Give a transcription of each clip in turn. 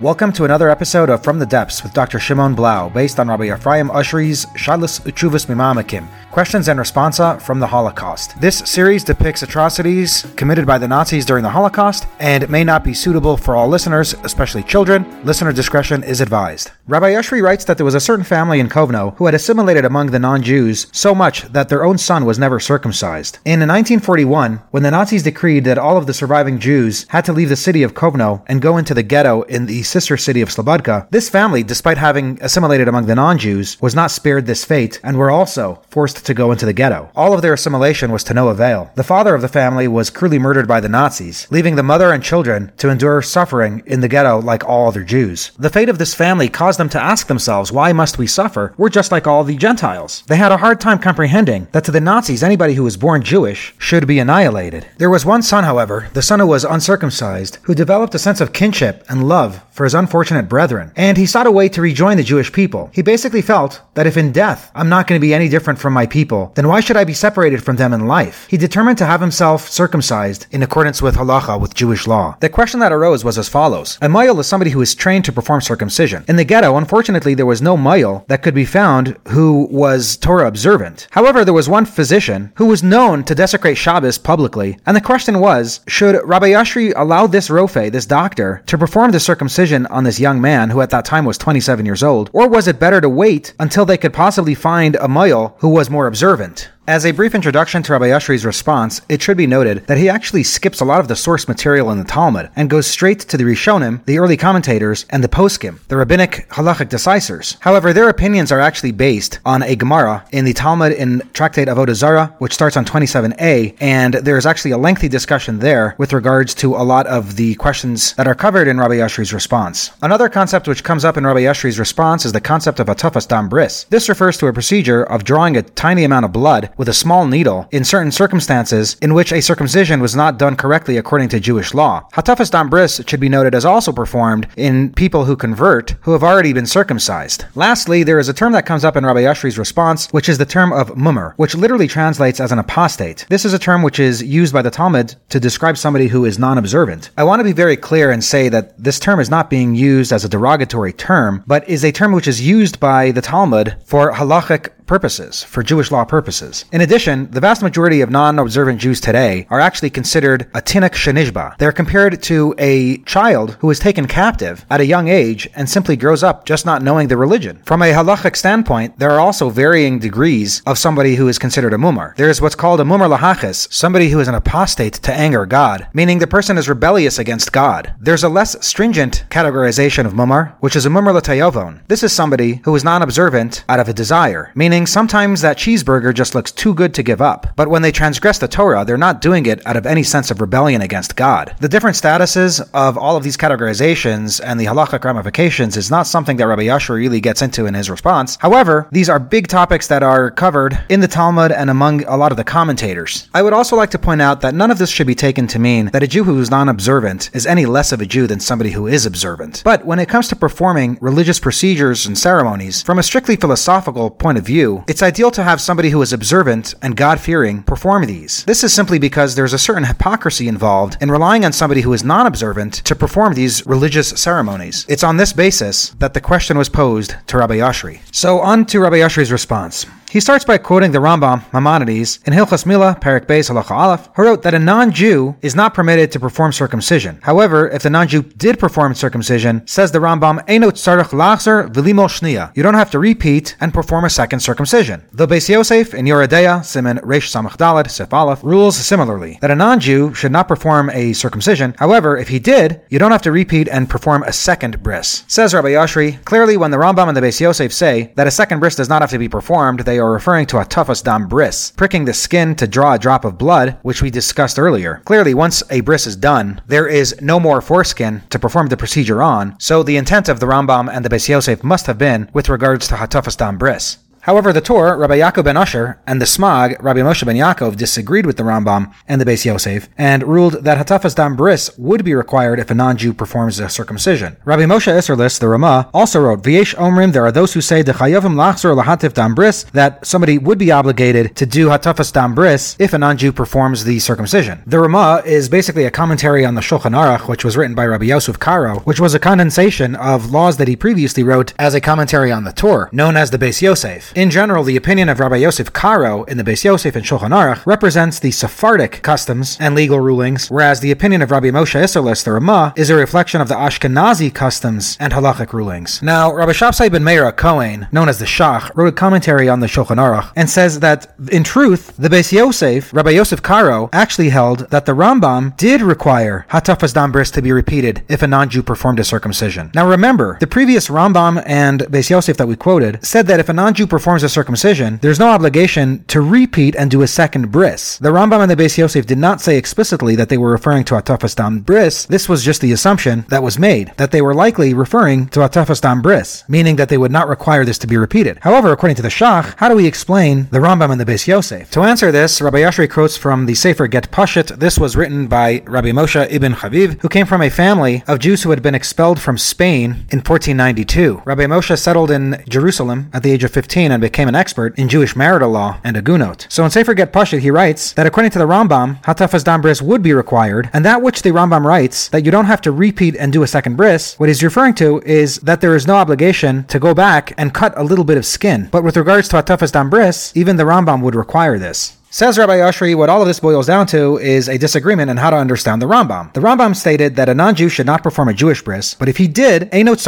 Welcome to another episode of From the Depths with Dr. Shimon Blau, based on Rabbi Ephraim Oshry's Shalas Uchuvas Mimamakim, Questions and Responsa from the Holocaust. This series depicts atrocities committed by the Nazis during the Holocaust and may not be suitable for all listeners, especially children. Listener discretion is advised. Rabbi Oshry writes that there was a certain family in Kovno who had assimilated among the non-Jews so much that their own son was never circumcised. In 1941, when the Nazis decreed that all of the surviving Jews had to leave the city of Kovno and go into the ghetto in the sister city of Slobodka, this family, despite having assimilated among the non-Jews, was not spared this fate and were also forced to go into the ghetto. All of their assimilation was to no avail. The father of the family was cruelly murdered by the Nazis, leaving the mother and children to endure suffering in the ghetto like all other Jews. The fate of this family caused them to ask themselves, why must we suffer? We're just like all the Gentiles. They had a hard time comprehending that to the Nazis, anybody who was born Jewish should be annihilated. There was one son, however, the son who was uncircumcised, who developed a sense of kinship and love for his unfortunate brethren, and he sought a way to rejoin the Jewish people. He basically felt that if in death I'm not going to be any different from my people, then why should I be separated from them in life? He determined to have himself circumcised in accordance with halacha, with Jewish law. The question that arose was as follows. A mohel is somebody who is trained to perform circumcision. In the ghetto, unfortunately, there was no mohel that could be found who was Torah observant. However, there was one physician who was known to desecrate Shabbos publicly, and the question was, should Rabbi Oshry allow this rofe, this doctor, to perform the circumcision on this young man who at that time was 27 years old, or was it better to wait until they could possibly find a mohel who was more observant? As a brief introduction to Rabbi Oshry's response, it should be noted that he actually skips a lot of the source material in the Talmud and goes straight to the Rishonim, the early commentators, and the Poskim, the rabbinic halachic decisors. However, their opinions are actually based on a Gemara in the Talmud in Tractate Avodah Zarah, which starts on 27a, and there is actually a lengthy discussion there with regards to a lot of the questions that are covered in Rabbi Oshry's response. Another concept which comes up in Rabbi Oshry's response is the concept of atafas dam bris. This refers to a procedure of drawing a tiny amount of blood with a small needle in certain circumstances in which a circumcision was not done correctly according to Jewish law. Hatafas dam bris should be noted as also performed in people who convert who have already been circumcised. Lastly, there is a term that comes up in Rabbi Oshry's response, which is the term of mumar, which literally translates as an apostate. This is a term which is used by the Talmud to describe somebody who is non-observant. I want to be very clear and say that this term is not being used as a derogatory term, but is a term which is used by the Talmud for halachic purposes, for Jewish law purposes. In addition, the vast majority of non-observant Jews today are actually considered a tinik shenishba. They're compared to a child who is taken captive at a young age and simply grows up just not knowing the religion. From a halachic standpoint, there are also varying degrees of somebody who is considered a mumar. There is what's called a mumar lahachis, somebody who is an apostate to anger God, meaning the person is rebellious against God. There's a less stringent categorization of mumar, which is a mumar latayovon. This is somebody who is non-observant out of a desire, meaning sometimes that cheeseburger just looks too good to give up. But when they transgress the Torah, they're not doing it out of any sense of rebellion against God. The different statuses of all of these categorizations and the halachic ramifications is not something that Rabbi Oshry really gets into in his response. However, these are big topics that are covered in the Talmud and among a lot of the commentators. I would also like to point out that none of this should be taken to mean that a Jew who is non-observant is any less of a Jew than somebody who is observant. But when it comes to performing religious procedures and ceremonies, from a strictly philosophical point of view, it's ideal to have somebody who is observant and God fearing perform these. This is simply because there's a certain hypocrisy involved in relying on somebody who is non observant to perform these religious ceremonies. It's on this basis that the question was posed to Rabbi Oshry. So, on to Rabbi Oshry's response. He starts by quoting the Rambam, Maimonides, in Hilchas Mila, Parak Beis Halacha Aleph, who wrote that a non-Jew is not permitted to perform circumcision. However, if the non-Jew did perform circumcision, says the Rambam, Einot Tzarech Lachzer V'limol Shnia. You don't have to repeat and perform a second circumcision. The Beis Yosef in Yoredeya, Siman Reish Samach Dalet, Sef Aleph, rules similarly that a non-Jew should not perform a circumcision. However, if he did, you don't have to repeat and perform a second bris. Says Rabbi Oshry, clearly when the Rambam and the Beis Yosef say that a second bris does not have to be performed, they are referring to a tafas dam bris, pricking the skin to draw a drop of blood, which we discussed earlier. Clearly, once a bris is done, there is no more foreskin to perform the procedure on, so the intent of the Rambam and the Beis Yosef must have been with regards to hatafas dam bris. However, the Tur, Rabbi Yaakov ben Asher, and the Smag, Rabbi Moshe ben Yaakov, disagreed with the Rambam and the Beis Yosef and ruled that Hatafas Dam Bris would be required if a non-Jew performs a circumcision. Rabbi Moshe Isserlis, the Ramah, also wrote, V'yesh Omrim, there are those who say, Dechayavim lachzor lahatif dam bris, that somebody would be obligated to do Hatafas Dam Bris if a non-Jew performs the circumcision. The Ramah is basically a commentary on the Shulchan Aruch, which was written by Rabbi Yosef Karo, which was a condensation of laws that he previously wrote as a commentary on the Torah, known as the Beis Yosef. In general, the opinion of Rabbi Yosef Karo in the Beis Yosef and Shulchan Aruch represents the Sephardic customs and legal rulings, whereas the opinion of Rabbi Moshe Isserlis, the Ramah, is a reflection of the Ashkenazi customs and halachic rulings. Now, Rabbi Shapsai ben Meir Cohen, known as the Shach, wrote a commentary on the Shulchan Aruch and says that, in truth, the Beis Yosef, Rabbi Yosef Karo, actually held that the Rambam did require Hatafas Dambris to be repeated if a non-Jew performed a circumcision. Now remember, the previous Rambam and Beis Yosef that we quoted said that if a non-Jew performs a circumcision, there's no obligation to repeat and do a second bris. The Rambam and the Beis Yosef did not say explicitly that they were referring to Hatafas Dam Bris. This was just the assumption that was made, that they were likely referring to Hatafas Dam Bris, meaning that they would not require this to be repeated. However, according to the Shach, how do we explain the Rambam and the Beis Yosef? To answer this, Rabbi Oshry quotes from the Sefer Get Pashut. This was written by Rabbi Moshe ibn Chaviv, who came from a family of Jews who had been expelled from Spain in 1492. Rabbi Moshe settled in Jerusalem at the age of 15 and became an expert in Jewish marital law and a gunot. So in Sefer Get Pashut, he writes that according to the Rambam, Hatafas Dam Bris would be required, and that which the Rambam writes, that you don't have to repeat and do a second bris, what he's referring to is that there is no obligation to go back and cut a little bit of skin. But with regards to Hatafas Dam Bris, even the Rambam would require this. Says Rabbi Oshry, what all of this boils down to is a disagreement on how to understand the Rambam. The Rambam stated that a non-Jew should not perform a Jewish bris, but if he did, you don't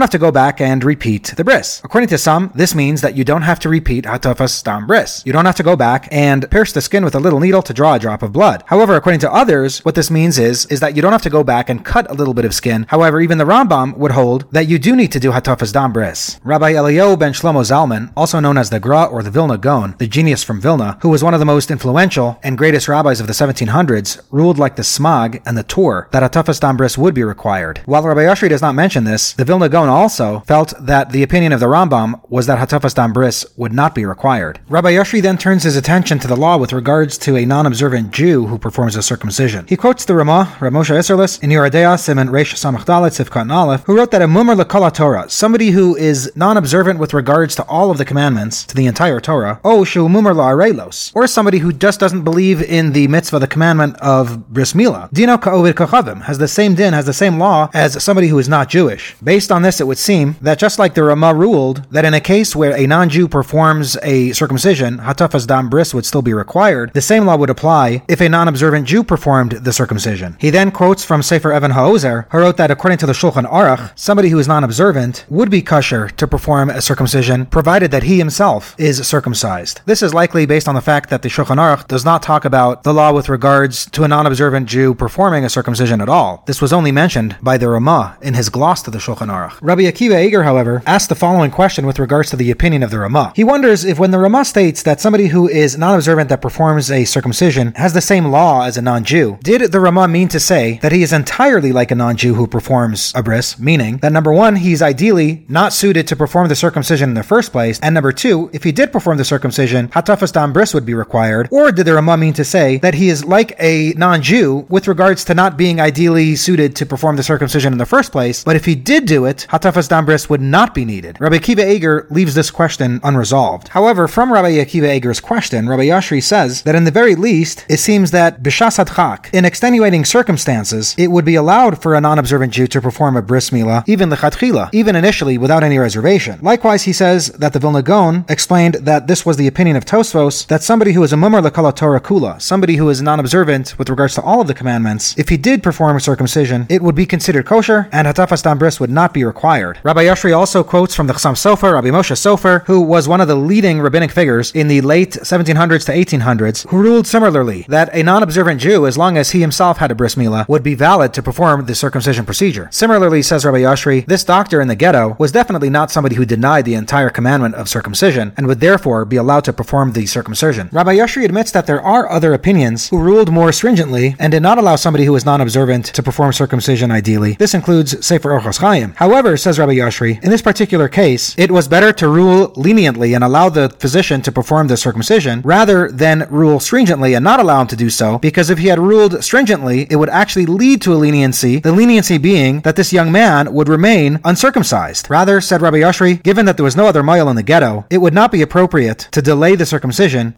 have to go back and repeat the bris. According to some, this means that you don't have to repeat Hatafas Stam bris. You don't have to go back and pierce the skin with a little needle to draw a drop of blood. However, according to others, what this means is, is that you don't have to go back and cut a little bit of skin. However, even the Rambam would hold that you do need to do Hatafas Dam bris. Rabbi Eliyahu ben Shlomo Zalman, also known as the Gra or the Vilna Gaon, the genius from Vilna, who was one of the most influential and greatest rabbis of the 1700s, ruled like the Smag and the Tur that Hatafas Dam Bris would be required. While Rabbi Oshry does not mention this, the Vilna Gaon also felt that the opinion of the Rambam was that Hatafas Dam Bris would not be required. Rabbi Oshry then turns his attention to the law with regards to a non-observant Jew who performs a circumcision. He quotes the Ramah, Ramosha Isserlis, in Yeridea Simon Reish Samach Dalet Sifkat Aleph, who wrote that a mumar lekala Torah, somebody who is non-observant with regards to all of the commandments, to the entire Torah, oh shu mumar la'arelos, or somebody who just doesn't believe in the mitzvah, the commandment of bris milah. Dino ka'ovid kachavim has the same din, has the same law as somebody who is not Jewish. Based on this, it would seem that just like the Ramah ruled that in a case where a non-Jew performs a circumcision, hatafas dam bris would still be required, the same law would apply if a non-observant Jew performed the circumcision. He then quotes from Sefer Evan Ha'ozer, who wrote that according to the Shulchan Aruch, somebody who is non-observant would be kosher to perform a circumcision, provided that he himself is circumcised. This is likely based on the fact that the Shulchan Aruch does not talk about the law with regards to a non-observant Jew performing a circumcision at all. This was only mentioned by the Ramah in his gloss to the Shulchan Aruch. Rabbi Akiva Eger, however, asked the following question with regards to the opinion of the Ramah. He wonders if when the Ramah states that somebody who is non-observant that performs a circumcision has the same law as a non-Jew, did the Ramah mean to say that he is entirely like a non-Jew who performs a bris, meaning that number one, he's ideally not suited to perform the circumcision in the first place, and number two, if he did perform the circumcision, hatafas dam bris would be required, or did the Ramah mean to say that he is like a non-Jew with regards to not being ideally suited to perform the circumcision in the first place, but if he did do it, hatafas bris would not be needed? Rabbi Akiva Eger leaves this question unresolved. However, from Rabbi Akiva Eger's question, Rabbi Oshry says that in the very least, it seems that b'shas hadchak, in extenuating circumstances, it would be allowed for a non-observant Jew to perform a bris milah, even lechatchila, even initially without any reservation. Likewise, he says that the Vilna Gaon explained that this was the opinion of That somebody who is a mumar lekala Torah kula, somebody who is non-observant with regards to all of the commandments, if he did perform a circumcision, it would be considered kosher, and hatafas dam bris would not be required. Rabbi Oshry also quotes from the Chassam Sofer, Rabbi Moshe Sofer, who was one of the leading rabbinic figures in the late 1700s to 1800s, who ruled similarly that a non-observant Jew, as long as he himself had a bris milah, would be valid to perform the circumcision procedure. Similarly, says Rabbi Oshry, this doctor in the ghetto was definitely not somebody who denied the entire commandment of circumcision, and would therefore be allowed to perform the circumcision. Rabbi Oshry admits that there are other opinions who ruled more stringently and did not allow somebody who was non-observant to perform circumcision ideally. This includes Sefer Orchos Chaim. However, says Rabbi Oshry, in this particular case, it was better to rule leniently and allow the physician to perform the circumcision rather than rule stringently and not allow him to do so, because if he had ruled stringently, it would actually lead to a leniency, the leniency being that this young man would remain uncircumcised. Rather, said Rabbi Oshry, given that there was no other mohel in the ghetto, it would not be appropriate to delay the circumcision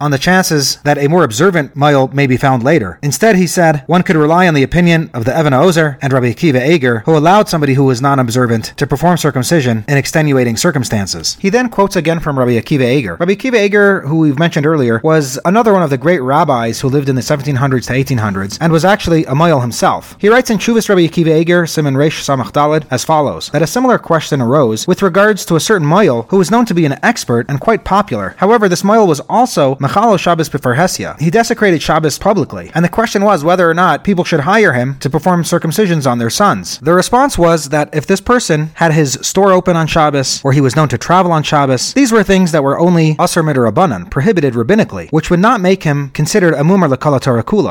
on the chances that a more observant mohel may be found later. Instead, he said, one could rely on the opinion of the Evan Ozer and Rabbi Akiva Eger, who allowed somebody who was non-observant to perform circumcision in extenuating circumstances. He then quotes again from Rabbi Akiva Eger. Rabbi Akiva Eger, who we've mentioned earlier, was another one of the great rabbis who lived in the 1700s to 1800s and was actually a mohel himself. He writes in Chuvas Rabbi Akiva Eger, Simon Reish Samach Dalid, as follows, that a similar question arose with regards to a certain mohel who was known to be an expert and quite popular. However, this mohel was also Mechalo Shabbos Hesia. He desecrated Shabbos publicly, and the question was whether or not people should hire him to perform circumcisions on their sons. The response was that if this person had his store open on Shabbos, or he was known to travel on Shabbos, these were things that were only Asr Midrabanan, prohibited rabbinically, which would not make him considered a Mumar Lakala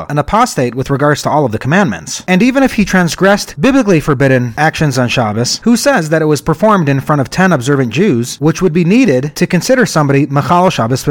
an apostate with regards to all of the commandments. And even if he transgressed biblically forbidden actions on Shabbos, who says that it was performed in front of 10 observant Jews, which would be needed to consider somebody Machal Shabbos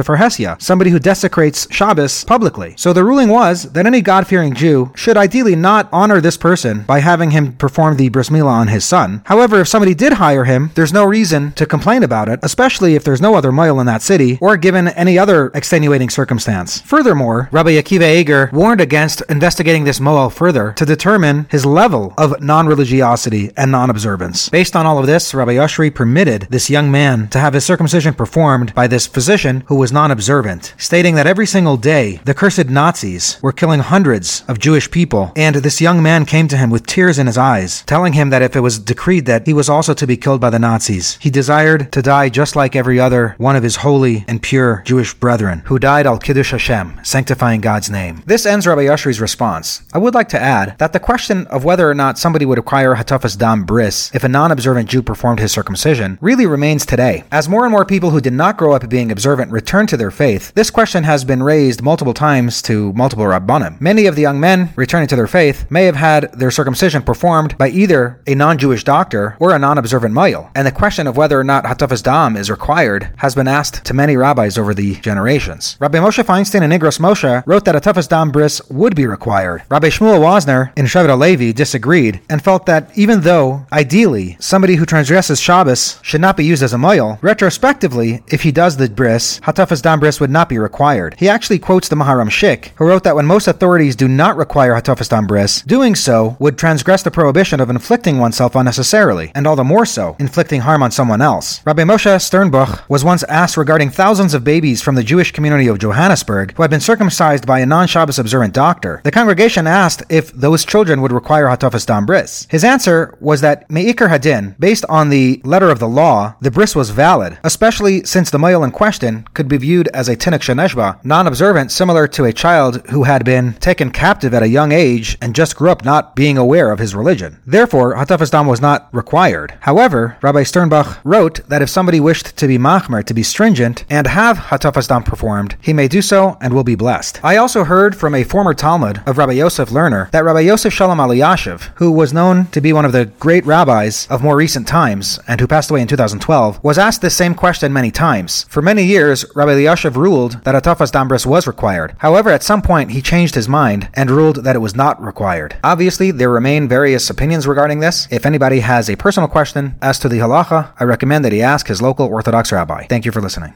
Somebody who desecrates Shabbos publicly. So the ruling was that any God fearing Jew should ideally not honor this person by having him perform the bris milah on his son. However, if somebody did hire him, there's no reason to complain about it, especially if there's no other mohel in that city or given any other extenuating circumstance. Furthermore, Rabbi Akiva Eger warned against investigating this mohel further to determine his level of non-religiosity and non-observance. Based on all of this, Rabbi Oshry permitted this young man to have his circumcision performed by this physician who was non-observant, stating that every single day the cursed Nazis were killing hundreds of Jewish people, and this young man came to him with tears in his eyes, telling him that if it was decreed that he was also to be killed by the Nazis, he desired to die just like every other one of his holy and pure Jewish brethren, who died al Kiddush Hashem, sanctifying God's name. This ends Rabbi Oshry's response. I would like to add that the question of whether or not somebody would acquire Hatafas Dam Bris if a non-observant Jew performed his circumcision really remains today. As more and more people who did not grow up being observant return to their faith, this question has been raised multiple times to multiple Rabbanim. Many of the young men returning to their faith may have had their circumcision performed by either a non-Jewish doctor or a non-observant mohel, and the question of whether or not Hatafas Dam is required has been asked to many rabbis over the generations. Rabbi Moshe Feinstein and Igros Moshe wrote that a Hatafas Dam Bris would be required. Rabbi Shmuel Wosner in Shevet Levi disagreed and felt that even though, ideally, somebody who transgresses Shabbos should not be used as a moil, retrospectively, if he does the bris, Hatafas Dam Would not be required. He actually quotes the Maharam Shik, who wrote that when most authorities do not require Hatafas Dam Bris, doing so would transgress the prohibition of inflicting oneself unnecessarily, and all the more so, inflicting harm on someone else. Rabbi Moshe Sternbuch was once asked regarding thousands of babies from the Jewish community of Johannesburg who had been circumcised by a non-Shabbos observant doctor. The congregation asked if those children would require Hatafas Dam Bris. His answer was that Me'ikar Hadin, based on the letter of the law, the bris was valid, especially since the mohel in question could be viewed as a Tinnik Sheneshba, non-observant similar to a child who had been taken captive at a young age and just grew up not being aware of his religion. Therefore, Hatafas Dam was not required. However, Rabbi Sternbuch wrote that if somebody wished to be machmer, to be stringent, and have Hatafas Dam performed, he may do so and will be blessed. I also heard from a former Talmud of Rabbi Yosef Lerner that Rabbi Yosef Shalom Elyashiv, who was known to be one of the great rabbis of more recent times and who passed away in 2012, was asked this same question many times. For many years, Rabbi Elyashiv ruled that Dam Bris was required. However, at some point he changed his mind and ruled that it was not required. Obviously, there remain various opinions regarding this. If anybody has a personal question as to the halacha, I recommend that he ask his local Orthodox rabbi. Thank you for listening.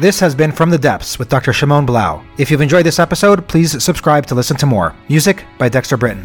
This has been From the Depths with Dr. Shimon Blau. If you've enjoyed this episode, please subscribe to listen to more. Music by Dexter Britain.